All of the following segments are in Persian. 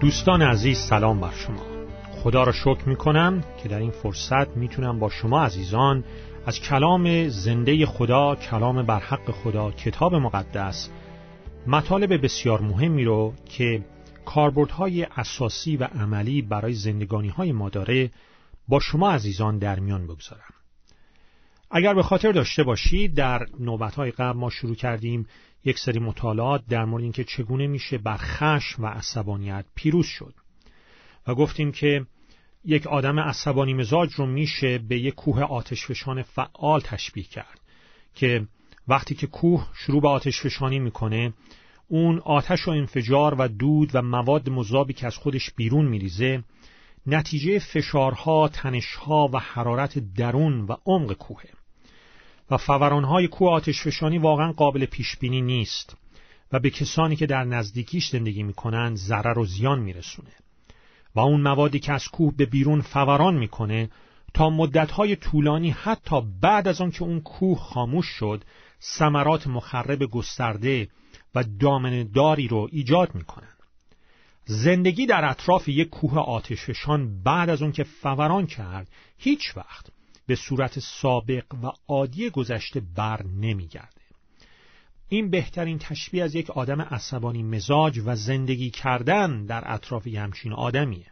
دوستان عزیز سلام بر شما. خدا را شکر می کنم که در این فرصت می‌تونم با شما عزیزان از کلام زنده خدا کلام برحق خدا کتاب مقدس مطالب بسیار مهمی رو که کاربردهای اساسی و عملی برای زندگانی های ما داره با شما عزیزان در میان بگذارم. اگر به خاطر داشته باشید در نوبتهای قبل ما شروع کردیم یک سری مطالعات در مورد اینکه چگونه میشه بر خشم و عصبانیت پیروز شد و گفتیم که یک آدم عصبانی مزاج رو میشه به یک کوه آتشفشان فعال تشبیه کرد که وقتی که کوه شروع به آتشفشانی می‌کنه اون آتش و انفجار و دود و مواد مذابی که از خودش بیرون میریزه نتیجه فشارها، تنشها و حرارت درون و عمق کوهه. و فورانهای کوه آتشفشانی واقعا قابل پیش بینی نیست و به کسانی که در نزدیکیش زندگی می‌کنن ضرر و زیان میرسونه. و اون موادی که از کوه به بیرون فوران می‌کنه تا مدتهای طولانی حتی بعد از آن که اون کوه خاموش شد ثمرات مخرب گسترده و داری رو ایجاد می‌کنن. زندگی در اطراف یک کوه آتشفشان بعد از اون که فوران کرد هیچ وقت به صورت سابق و عادی گذشته بر نمیگرده این بهترین تشبیه از یک آدم عصبانی مزاج و زندگی کردن در اطراف همچین آدمیه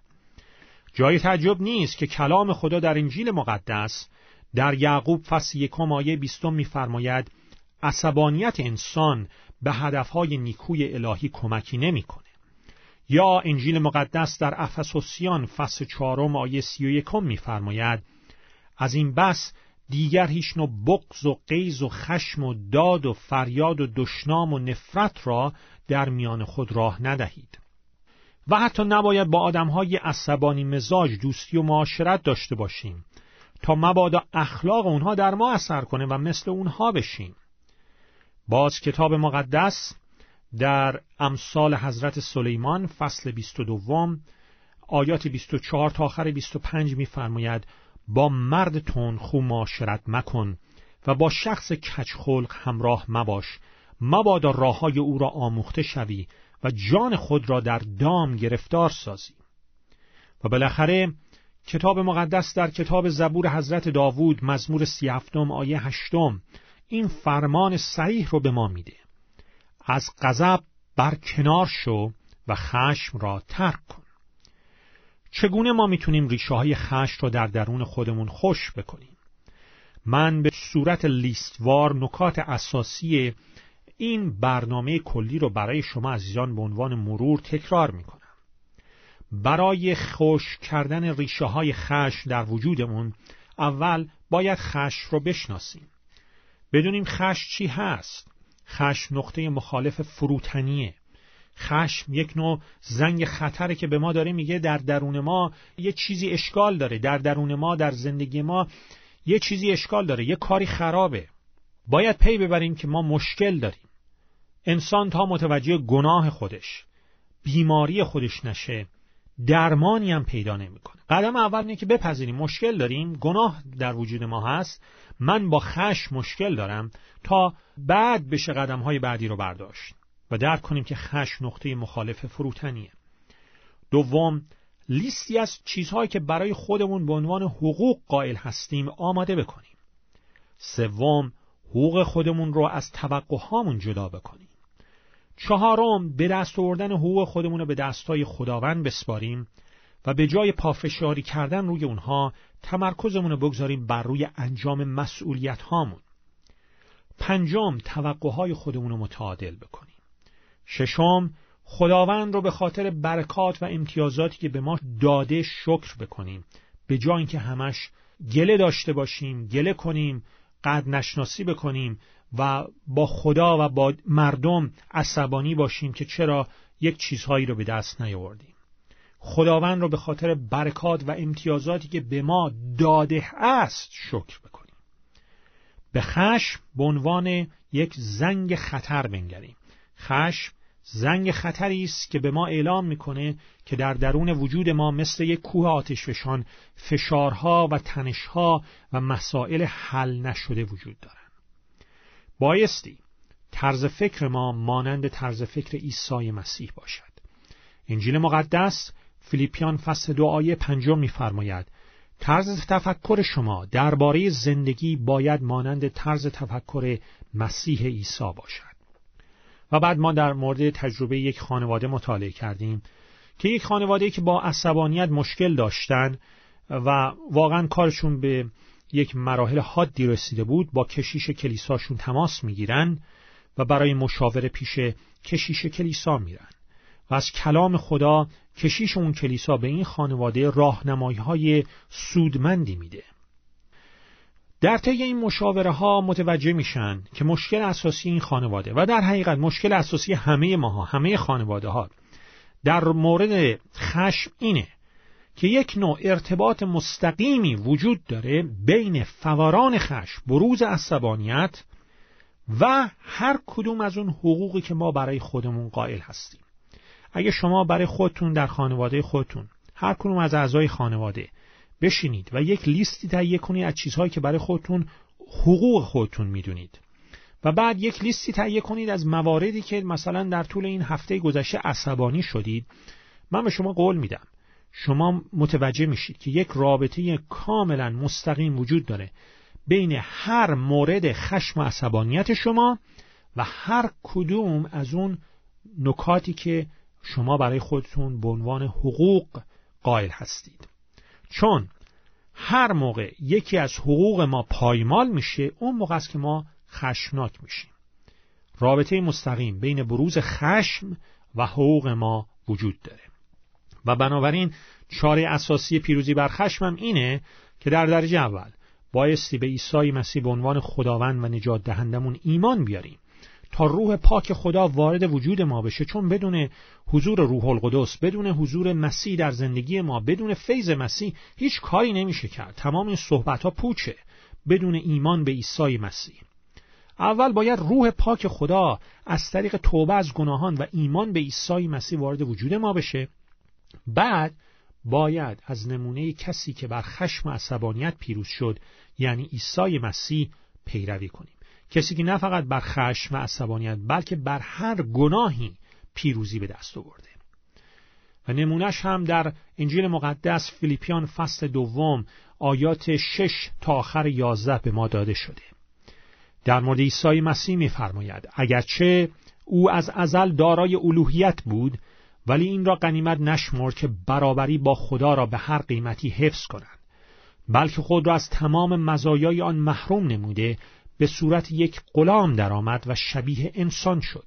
جای تعجب نیست که کلام خدا در انجیل مقدس در یعقوب فصل یکم آیه بیستم میفرماید عصبانیت انسان به هدفهای نیکوی الهی کمکی نمی‌کنه. یا انجیل مقدس در افسوسیان فصل چهارم آیه سی و یکم میفرماید از این بس دیگر هیچ نوع بغض و قیز و خشم و داد و فریاد و دشنام و نفرت را در میان خود راه ندهید. و حتی نباید با آدمهای عصبانی مزاج دوستی و معاشرت داشته باشیم تا مبادا اخلاق اونها در ما اثر کنه و مثل اونها بشیم. باز کتاب مقدس در امثال حضرت سلیمان فصل 22 آیات 24 تا آخر 25 میفرماید با مرد تون معاشرت مکن و با شخص کچخلق همراه مباش. مبادا راه های او را آموخته شوی و جان خود را در دام گرفتار سازی. و بالاخره کتاب مقدس در کتاب زبور حضرت داوود مزمور سی هفتم آیه هشتم این فرمان صحیح رو به ما میده. از غضب بر کنار شو و خشم را ترک کن. چگونه ما می‌تونیم ریشه های خشم را در درون خودمون خوش بکنیم؟ من به صورت لیستوار نکات اساسی این برنامه کلی رو برای شما عزیزان به عنوان مرور تکرار می‌کنم. برای خوش کردن ریشه های خشم در وجودمون اول باید خشم رو بشناسیم. بدونیم خشم چی هست؟ خشم نقطه مخالف فروتنیه. خشم یک نوع زنگ خطره که به ما داره میگه در درون ما یه چیزی اشکال داره. در درون ما در زندگی ما یه چیزی اشکال داره یه کاری خرابه. باید پی ببریم که ما مشکل داریم. انسان تا متوجه گناه خودش بیماری خودش نشه درمانی هم پیدا نمی‌کنه. قدم اول اینه که بپذیریم مشکل داریم. گناه در وجود ما هست. من با خشم مشکل دارم تا بعد بشه قدم های بعدی رو برداشت. و درک کنیم که خشم نقطه مخالف فروتنیه. دوم لیستی از چیزهایی که برای خودمون به عنوان حقوق قائل هستیم آماده بکنیم. سوم حقوق خودمون رو از توقعهامون جدا بکنیم. چهارم به دست آوردن حقوق خودمون رو به دستای خداوند بسپاریم و به جای پافشاری کردن روی اونها تمرکزمون رو بگذاریم بر روی انجام مسئولیت هامون پنجم توقعهای خودمون رو متعادل بکنیم. ششم خداوند رو به خاطر برکات و امتیازاتی که به ما داده شکر بکنیم. به جای اینکه همش گله داشته باشیم گله کنیم قد نشناسی بکنیم و با خدا و با مردم عصبانی باشیم که چرا یک چیزهایی رو به دست نیاوردیم. خداوند رو به خاطر برکات و امتیازاتی که به ما داده است شکر بکنیم. به خشم به عنوان یک زنگ خطر بنگریم. خشم زنگ خطری است که به ما اعلام می‌کنه که در درون وجود ما مثل یک کوه آتشفشان فشارها و تنشها و مسائل حل نشده وجود دارند. بایستی طرز فکر ما مانند طرز فکر عیسی مسیح باشد. انجیل مقدس فیلیپیان فصل دو آیه پنجم میفرماید طرز تفکر شما درباره زندگی باید مانند طرز تفکر مسیح عیسی باشد و بعد ما در مورد تجربه یک خانواده مطالعه کردیم که یک خانواده که با عصبانیت مشکل داشتن و واقعا کارشون به یک مراحل حادی رسیده بود با کشیش کلیساشون تماس می‌گیرن و برای مشاوره پیش کشیش کلیسا میرن. و از کلام خدا کشیش اون کلیسا به این خانواده راهنمایی های سودمندی میده. در طی این مشاوره ها متوجه میشن که مشکل اساسی این خانواده و در حقیقت مشکل اساسی همه ماها همه خانواده ها در مورد خشم اینه که یک نوع ارتباط مستقیمی وجود داره بین فوران خشم بروز عصبانیت و هر کدوم از اون حقوقی که ما برای خودمون قائل هستیم. اگه شما برای خودتون در خانواده خودتون هر کدوم از اعضای خانواده بشینید و یک لیستی تهیه کنید از چیزهایی که برای خودتون حقوق خودتون می‌دونید. و بعد یک لیستی تهیه کنید از مواردی که مثلا در طول این هفته گذشته عصبانی شدید. من به شما قول میدم. شما متوجه میشید که یک رابطه کاملا مستقیم وجود داره بین هر مورد خشم و عصبانیت شما و هر کدوم از اون نکاتی که شما برای خودتون به عنوان حقوق قائل هستید. چون هر موقع یکی از حقوق ما پایمال میشه اون موقع است که ما خشمناک میشیم. رابطه مستقیم بین بروز خشم و حقوق ما وجود داره. و بنابراین چاره اساسی پیروزی بر خشمم اینه که در درجه اول بایستی به عیسی مسیح به عنوان خداوند و نجات دهندمون ایمان بیاریم. تا روح پاک خدا وارد وجود ما بشه چون بدون حضور روح القدس بدون حضور مسیح در زندگی ما بدون فیض مسیح هیچ کاری نمیشه کرد. تمام این صحبت ها پوچه. بدون ایمان به عیسی مسیح. اول باید روح پاک خدا از طریق توبه از گناهان و ایمان به عیسی مسیح وارد وجود ما بشه. بعد باید از نمونه کسی که بر خشم و عصبانیت پیروز شد یعنی عیسی مسیح پیروی کنیم. کسی که نه فقط بر خشم و عصبانیت بلکه بر هر گناهی پیروزی به دست آورده. و نمونهش هم در انجیل مقدس فیلیپیان فصل دوم آیات شش تا آخر یازده به ما داده شده. در مورد عیسی مسیح میفرماید اگرچه او از ازل دارای الوهیت بود ولی این را قنیمت نشمرد که برابری با خدا را به هر قیمتی حفظ کنند بلکه خود را از تمام مزایای آن محروم نموده به صورت یک غلام درآمد و شبیه انسان شد.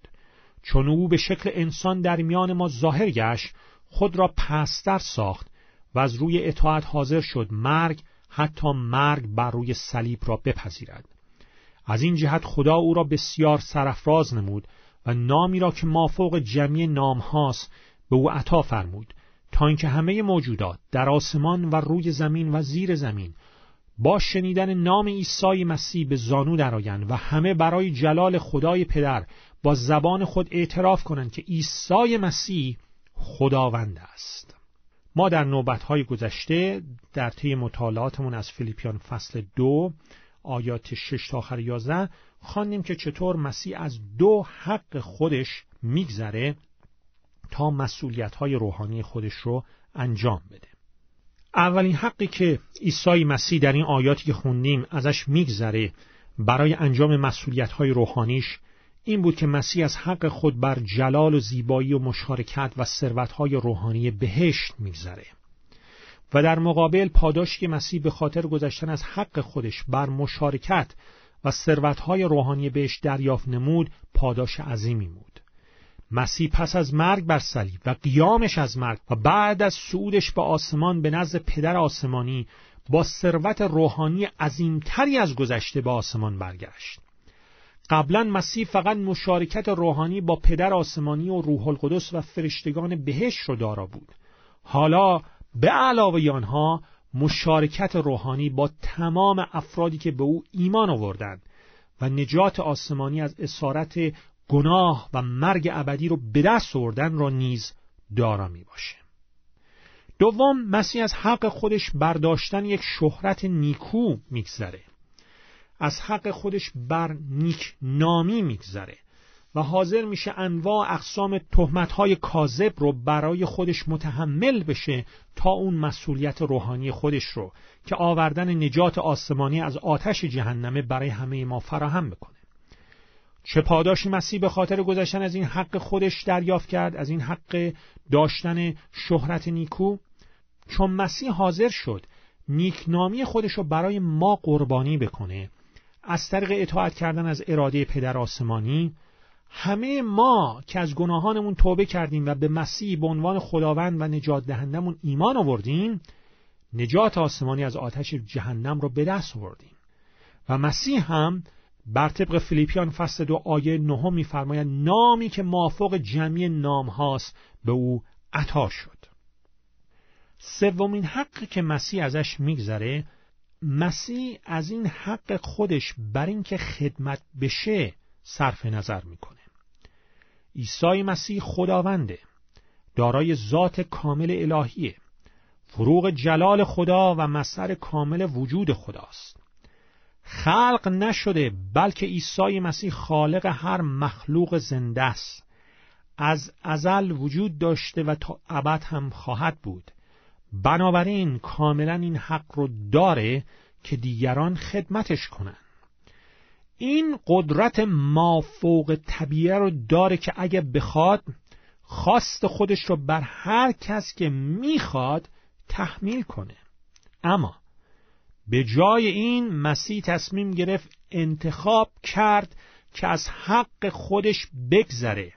چون او به شکل انسان در میان ما ظاهر گشت خود را پستر ساخت و از روی اطاعت حاضر شد مرگ حتی مرگ بر روی صلیب را بپذیرد. از این جهت خدا او را بسیار سرفراز نمود و نامی را که مافوق جمعی نام هاست به او عطا فرمود تا اینکه همه موجودات در آسمان و روی زمین و زیر زمین با شنیدن نام عیسی مسیح به زانو درآیند و همه برای جلال خدای پدر با زبان خود اعتراف کنند که عیسی مسیح خداوند است. ما در نوبتهای گذشته در طی مطالعاتمون از فیلیپیان فصل دو آیات 6 تا آخر 11 خواندیم که چطور مسیح از دو حق خودش میگذره تا مسئولیت های روحانی خودش رو انجام بده. اولین حقی که عیسی مسیح در این آیاتی که خوندیم ازش میگذره برای انجام مسئولیت های روحانیش این بود که مسیح از حق خود بر جلال و زیبایی و مشارکت و ثروت های روحانی بهشت میگذره و در مقابل پاداشی که مسیح به خاطر گذشتن از حق خودش بر مشارکت و ثروتهای روحانی بهش دریافت نمود پاداش عظیمی بود. مسیح پس از مرگ بر صلیب و قیامش از مرگ و بعد از صعودش به آسمان به نزد پدر آسمانی با ثروت روحانی عظیمتری از گذشته به آسمان برگشت. قبلا مسیح فقط مشارکت روحانی با پدر آسمانی و روح القدس و فرشتگان بهش رو دارا بود. حالا به علاوه آنها مشارکت روحانی با تمام افرادی که به او ایمان آوردند و نجات آسمانی از اسارت گناه و مرگ ابدی رو به دست آوردن را نیز دارا می باشه. دوم مسیح از حق خودش برداشتن یک شهرت نیکو میگذره از حق خودش بر نیک نامی میگذره و حاضر میشه انواع اقسام تهمتهای کاذب رو برای خودش متحمل بشه تا اون مسئولیت روحانی خودش رو که آوردن نجات آسمانی از آتش جهنمه برای همه ما فراهم بکنه چه پاداشی مسیح به خاطر گذشتن از این حق خودش دریافت کرد از این حق داشتن شهرت نیکو؟ چون مسیح حاضر شد نیکنامی خودش رو برای ما قربانی بکنه از طریق اطاعت کردن از اراده پدر آسمانی همه ما که از گناهانمون توبه کردیم و به مسیح به عنوان خداوند و نجات دهندمون ایمان آوردیم نجات آسمانی از آتش جهنم رو به دست آوردیم. و مسیح هم بر طبق فیلیپیان فصل دو آیه نهم میفرماید نامی که مافوق جمعی نام هاست به او عطا شد. سومین حقی که مسیح ازش میگذره مسیح از این حق خودش بر اینکه خدمت بشه صرف نظر می‌کنه. عیسی مسیح خداونده دارای ذات کامل الهیه فروغ جلال خدا و مصدر کامل وجود خداست. خلق نشده بلکه عیسی مسیح خالق هر مخلوق زنده است. از ازل وجود داشته و تا ابد هم خواهد بود. بنابراین کاملا این حق رو داره که دیگران خدمتش کنن. این قدرت ما فوق طبیعه رو داره که اگه بخواد خواست خودش رو بر هر کس که می‌خواد تحمیل کنه. اما به جای این مسیح تصمیم گرفت انتخاب کرد که از حق خودش بگذره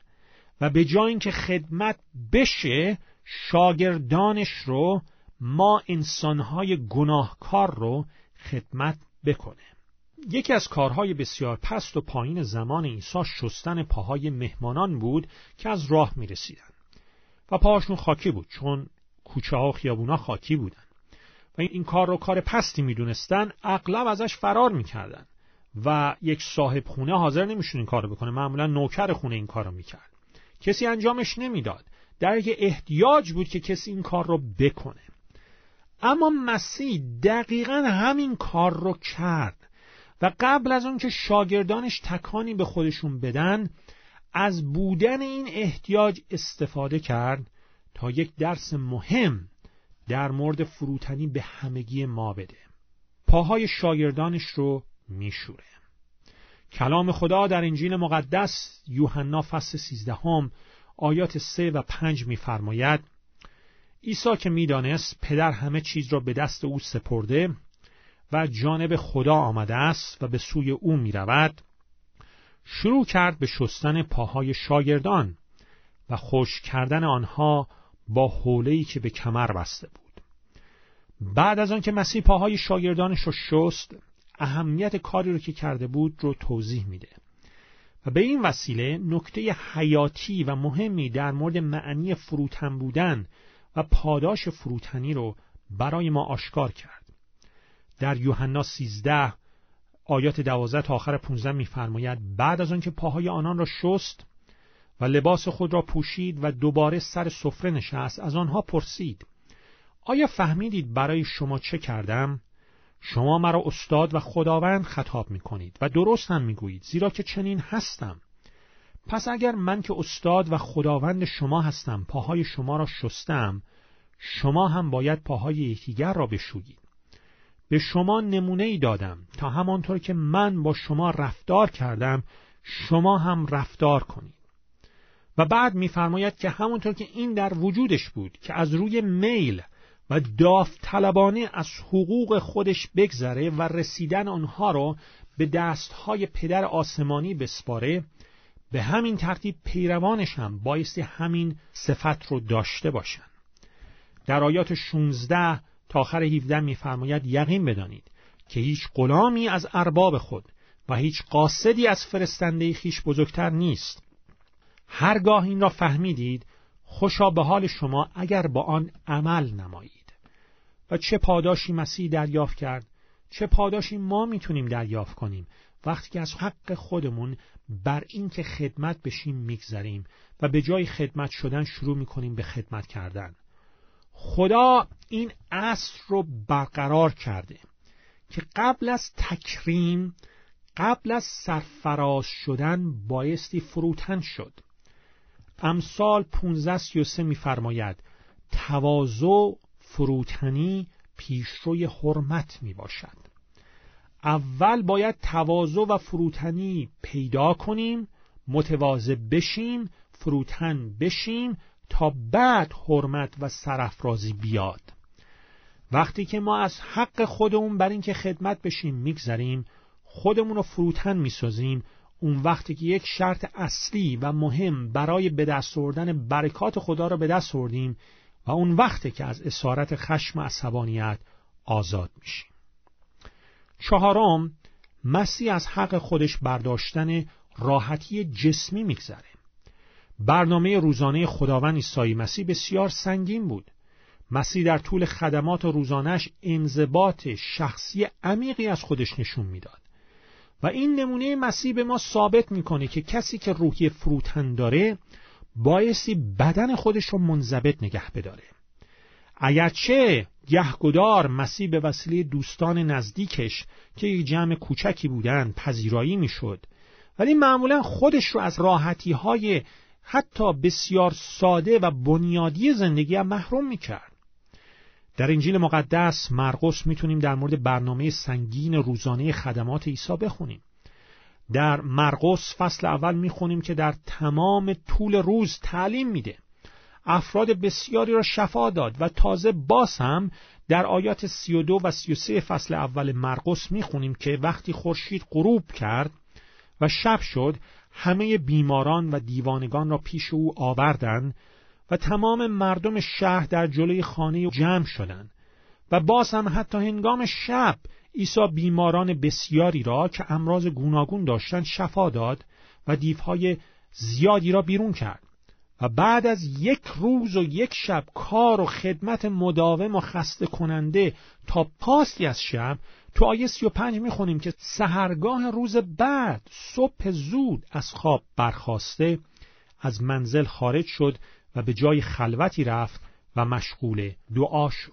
و به جای اینکه خدمت بشه شاگردانش رو ما انسانهای گناهکار رو خدمت بکنه. یکی از کارهای بسیار پست و پایین زمان عیسی شستن پاهای مهمانان بود که از راه می رسیدن و پاهاشون خاکی بود چون کوچه ها و خیابونا خاکی بودن. و این کار رو کار پستی می‌دونستن اغلب ازش فرار می‌کردن. و یک صاحب خونه حاضر نمیشون این کار رو بکنه. معمولا نوکر خونه این کار رو می‌کرد. کسی انجامش نمی‌داد. در یک احتیاج بود که کسی این کار رو بکنه. اما مسیح دقیقا همین کار رو کرد. و قبل از اون که شاگردانش تکانی به خودشون بدن از بودن این احتیاج استفاده کرد تا یک درس مهم در مورد فروتنی به همگی ما بده. پاهای شاگردانش رو میشوره. کلام خدا در انجیل مقدس یوحنا فصل سیزدهم آیات سه و پنج میفرماید عیسی که می‌دانست پدر همه چیز را به دست او سپرده و جانب خدا آمده است و به سوی او می رود شروع کرد به شستن پاهای شاگردان و خوش کردن آنها با حوله‌ای که به کمر بسته بود. بعد از آنکه مسیح پاهای شاگردانش رو شست اهمیت کاری رو که کرده بود رو توضیح میده. و به این وسیله نکته حیاتی و مهمی در مورد معنی فروتن بودن و پاداش فروتنی رو برای ما آشکار کرد. در یوحنا 13 آیات 12 تا آخر 15 میفرماید بعد از آنکه پاهای آنان را شست و لباس خود را پوشید و دوباره سر سفره نشست از آنها پرسید آیا فهمیدید برای شما چه کردم؟ شما مرا استاد و خداوند خطاب می کنید و درست هم می گویید زیرا که چنین هستم. پس اگر من که استاد و خداوند شما هستم پاهای شما را شستم شما هم باید پاهای یکدیگر را بشویید. به شما نمونه ای دادم تا همانطور که من با شما رفتار کردم شما هم رفتار کنید. و بعد میفرماید که همانطور که این در وجودش بود که از روی میل و داوطلبانه از حقوق خودش بگذره و رسیدن آنها را به دستهای پدر آسمانی بسپاره به همین ترتیب پیروانش هم بایستی همین صفت رو داشته باشند. در آیات 16 تا آخر 17 میفرماید یقین بدانید که هیچ غلامی از ارباب خود و هیچ قاصدی از فرستنده خیش بزرگتر نیست. هرگاه این را فهمیدید خوشا به حال شما اگر با آن عمل نمایید. و چه پاداشی مسیح دریافت کرد چه پاداشی ما می‌تونیم دریافت کنیم. وقتی که از حق خودمون بر این که خدمت بشیم میگذریم و به جای خدمت شدن شروع می‌کنیم به خدمت کردن. خدا این اصل رو برقرار کرده که قبل از تکریم قبل از سرفراز شدن بایستی فروتن شد. امثال 1533 میفرماید تواضع فروتنی پیشروی حرمت می باشد اول باید تواضع و فروتنی پیدا کنیم متواضع بشیم فروتن بشیم تا بعد حرمت و سرفرازی بیاد. وقتی که ما از حق خودمون بر اینکه خدمت بشیم میگذریم خودمون رو فروتن می‌سازیم اون وقتی که یک شرط اصلی و مهم برای به دست آوردن برکات خدا را به دست آوردیم و اون وقتی که از اسارت خشم و عصبانیت آزاد میشیم. چهارم مسیح از حق خودش برداشتن راحتی جسمی میگذره. برنامه روزانه خداوند عیسی مسیح بسیار سنگین بود. مسیح در طول خدمات روزانش انضباط شخصی عمیقی از خودش نشون می‌داد. و این نمونه مسیح به ما ثابت می‌کنه که کسی که روحی فروتن داره بایستی بدن خودش رو منضبط نگه بداره. اگرچه گهگدار مسیح به وسیله دوستان نزدیکش که یک جمع کوچکی بودن پذیرایی می‌شد ولی معمولا خودش رو از راحتی های حتی بسیار ساده و بنیادی زندگی هم محروم می‌کرد. در انجیل مقدس مرقس می‌تونیم در مورد برنامه سنگین روزانه خدمات عیسی بخونیم. در مرقس فصل اول می‌خونیم که در تمام طول روز تعلیم میده. افراد بسیاری را شفا داد و تازه باز هم در آیات 32 و 33 فصل اول مرقس می‌خونیم که وقتی خورشید غروب کرد و شب شد همه بیماران و دیوانگان را پیش او آوردند و تمام مردم شهر در جلوی خانه جمع شدند و باز هم حتی هنگام شب عیسی بیماران بسیاری را که امراض گوناگون داشتند شفا داد و دیوهای زیادی را بیرون کرد. و بعد از یک روز و یک شب کار و خدمت مداوم و خسته کننده تا پاستی از شب تو آیه 35 می‌خونیم که سهرگاه روز بعد صبح زود از خواب برخواسته از منزل خارج شد و به جای خلوتی رفت و مشغول دعا شد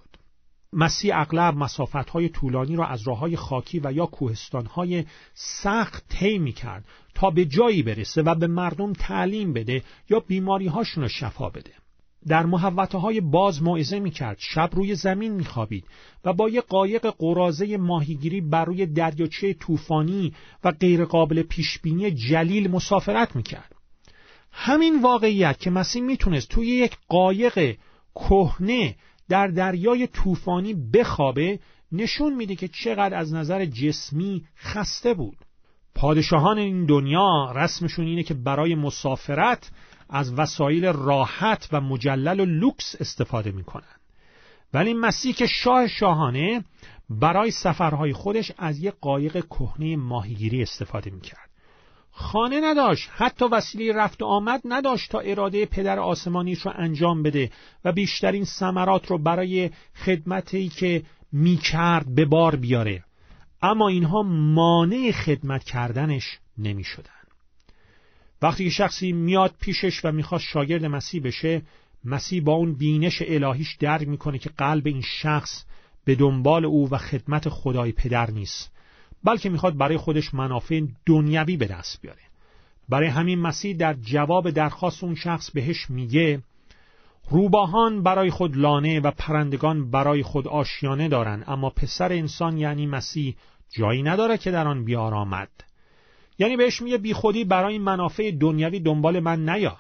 مسیح اغلب مسافتهای طولانی را از راه خاکی و یا کوهستانهای سخت طی می کرد تا به جایی برسه و به مردم تعلیم بده یا بیماری هاشون رو شفا بده. در محوطه های باز موعظه می کرد شب روی زمین می خوابید و با یک قایق قرازه ماهیگیری بر روی دریاچه طوفانی و غیرقابل پیشبینی جلیل مسافرت می کرد. همین واقعیت که مسیح می‌تونست توی یک قایق کهنه در دریای طوفانی بخوابه نشون میده که چقدر از نظر جسمی خسته بود. پادشاهان این دنیا رسمشون اینه که برای مسافرت از وسایل راحت و مجلل و لوکس استفاده می‌کنن. ولی مسیح که شاه شاهانه برای سفرهای خودش از یک قایق کهنه ماهیگیری استفاده می‌کرد. خانه نداشت. حتی وسیله رفت و آمد نداشت تا اراده پدر آسمانیش رو انجام بده و بیشترین ثمرات رو برای خدمتی که می‌کرد به بار بیاره. اما اینها مانع خدمت کردنش نمی شدن. وقتی که شخصی میاد پیشش و می‌خواد شاگرد مسیح بشه مسیح با اون بینش الهیش درک می‌کنه که قلب این شخص به دنبال او و خدمت خدای پدر نیست. بلکه می‌خواد برای خودش منافع دنیوی به دست بیاره. برای همین مسیح در جواب درخواست اون شخص بهش میگه روباهان برای خود لانه و پرندگان برای خود آشیانه دارند اما پسر انسان یعنی مسیح جایی نداره که در آن بیارامد. یعنی بهش میگه بیخودی برای منافع دنیوی دنبال من نیا.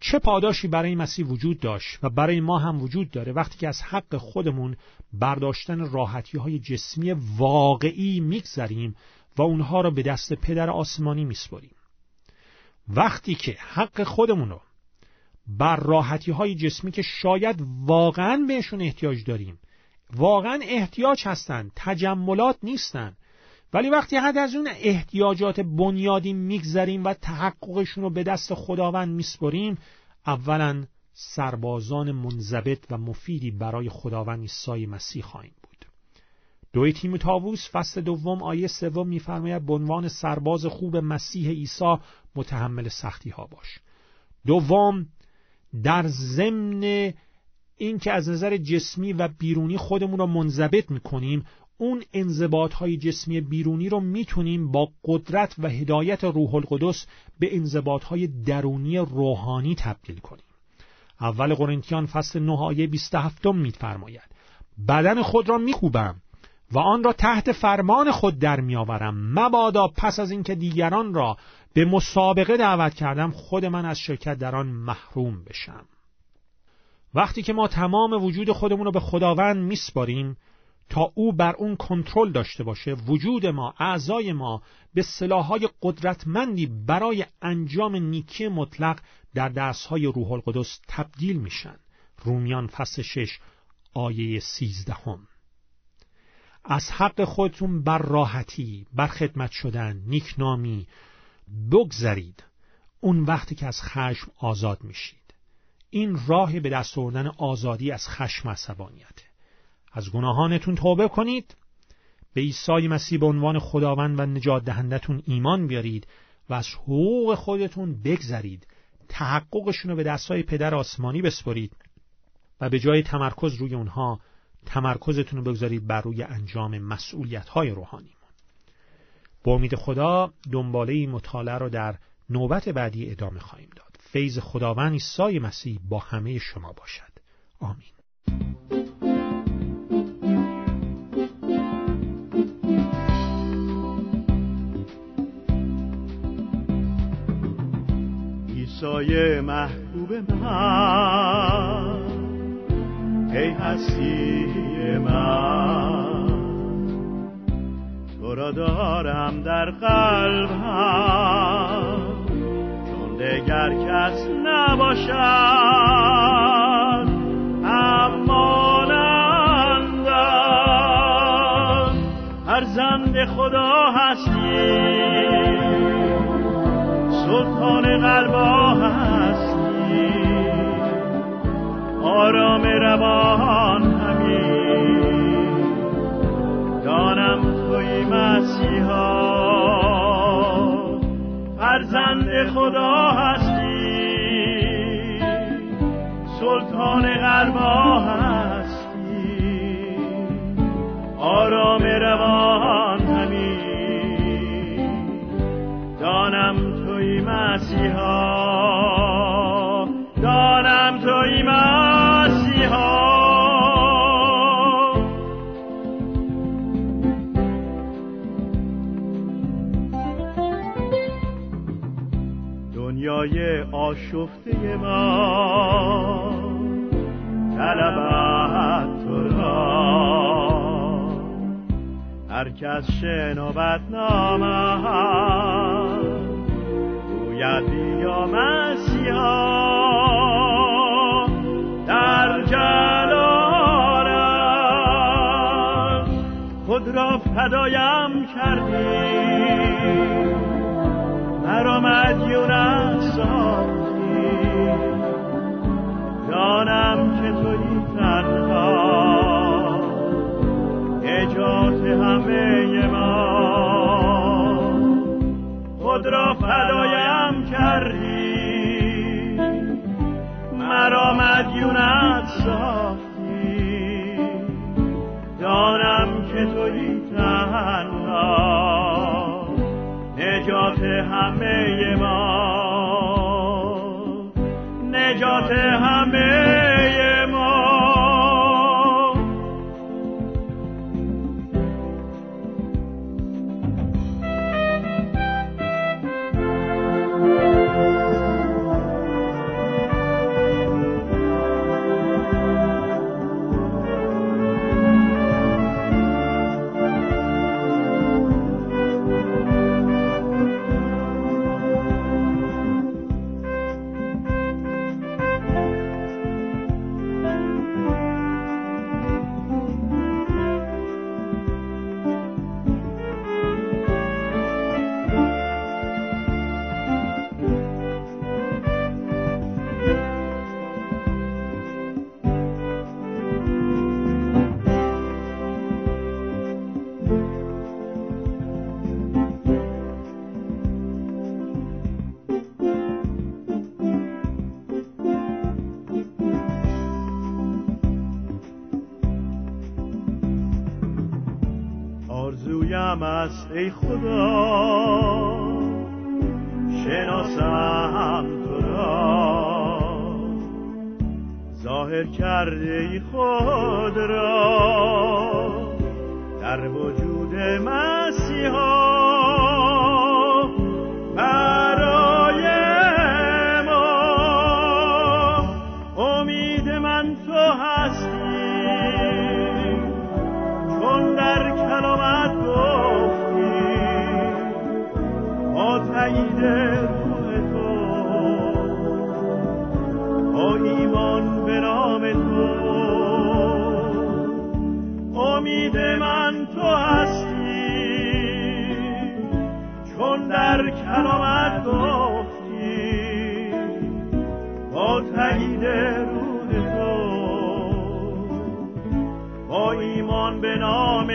چه پاداشی برای مسیح وجود داشت و برای ما هم وجود داره وقتی که از حق خودمون برداشتن راحتی های جسمی واقعی میگذریم و اونها را به دست پدر آسمانی میسپریم وقتی که حق خودمون رو بر راحتی های جسمی که شاید واقعا بهشون احتیاج داریم واقعا احتیاج هستند تجملات نیستند ولی وقتی حد از اون احتیاجات بنیادی میگذریم و تحققشون رو به دست خداوند میسپریم اولا سربازان منضبط و مفیدی برای خداوند عیسی مسیح خواهیم بود. دوی تیم تاووس فصل دوم آیه سوم میفرماید به عنوان سرباز خوب مسیح عیسی متحمل سختی ها باش. دوم در ضمن اینکه از نظر جسمی و بیرونی خودمون رو منضبط می‌کنیم اون انضباط های جسمی بیرونی رو می‌تونیم با قدرت و هدایت روح القدس به انضباط های درونی روحانی تبدیل کنیم. اول قرنتیان فصل 9 آیه 27 میفرماید بدن خود را میکوبم و آن را تحت فرمان خود در میآورم. مبادا پس از اینکه دیگران را به مسابقه دعوت کردم خود من از شرکت در آن محروم بشم. وقتی که ما تمام وجود خودمون رو به خداوند میسپاریم تا او بر اون کنترل داشته باشه وجود ما اعضای ما به سلاحهای قدرتمندی برای انجام نیکی مطلق در دستهای روح القدس تبدیل میشن. رومیان فصل 6 آیه 13 هم. از حق خودتون بر راحتی بر خدمت شدن نیکنامی بگذرید. اون وقتی که از خشم آزاد میشید. این راه به دست آوردن آزادی از خشم عصبانیته. از گناهانتون توبه کنید. به عیسی مسیح به عنوان خداوند و نجات دهندتون ایمان بیارید و از حقوق خودتون بگذرید. تحققشون رو به دستای پدر آسمانی بسپرید و به جای تمرکز روی اونها تمرکزتون رو بگذارید بر روی انجام مسئولیت های روحانی با امید خدا دنباله این مطالعه را در نوبت بعدی ادامه خواهیم داد. فیض خداوند عیسی مسیح با همه شما باشد. آمین. عیسی محبوب من. ای هستی من. تو را دارم در قلبم چون دگر کس نباشد امانندم هر زند خدا هستی. سلطان قلبا روان همین. دانم توی مسیحا. فرزند خدا هستی. سلطان قلبا آشفته ما. طلبت تو را. هر کس شنود نامم گوید بیا مسیحا در جلالت خود را فدایم کردی. مرا مدیونت دانم که توی تنها؟ نجات همه ما. خود را فدایم کردی. مرا مدیونت ساختی. دانم که توی تنها. نجات همه ما. نجات همه است ای خدا. شناسم تو را. ظاهر کرده ای خود را. در وجود مسیحا در کلامت گفتی با تایید روح تو با ایمان به نام